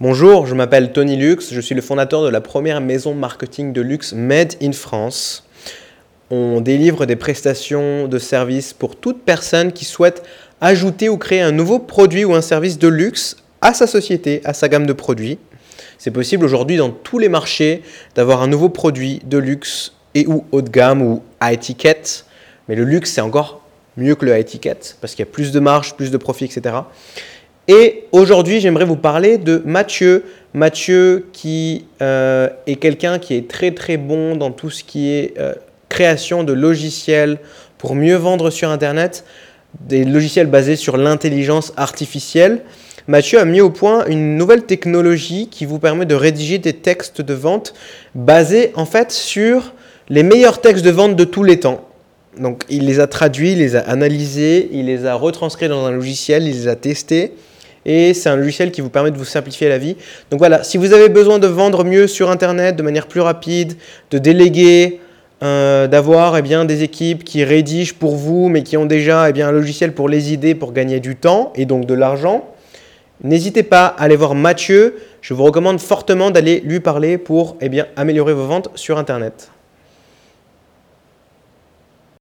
Bonjour, je m'appelle Tony Lux, je suis le fondateur de la première maison marketing de luxe Made in France. On délivre des prestations de services pour toute personne qui souhaite ajouter ou créer un nouveau produit ou un service de luxe à sa société, à sa gamme de produits. C'est possible aujourd'hui dans tous les marchés d'avoir un nouveau produit de luxe et ou haut de gamme ou à étiquette. Mais le luxe, c'est encore mieux que le à étiquette parce qu'il y a plus de marge, plus de profit, etc. Et aujourd'hui, j'aimerais vous parler de Mathieu. Mathieu qui euh, est quelqu'un qui est très très bon dans tout ce qui est euh, création de logiciels pour mieux vendre sur Internet, des logiciels basés sur l'intelligence artificielle. Mathieu a mis au point une nouvelle technologie qui vous permet de rédiger des textes de vente basés en fait sur les meilleurs textes de vente de tous les temps. Donc il les a traduits, les a analysés, il les a retranscrits dans un logiciel, il les a testés et c'est un logiciel qui vous permet de vous simplifier la vie. Donc voilà, si vous avez besoin de vendre mieux sur Internet de manière plus rapide, de déléguer, euh, d'avoir eh des équipes qui rédigent pour vous, mais qui ont déjà eh bien, un logiciel pour les idées, pour gagner du temps et donc de l'argent, n'hésitez pas à aller voir Mathieu. Je vous recommande fortement d'aller lui parler pour eh améliorer vos ventes sur Internet.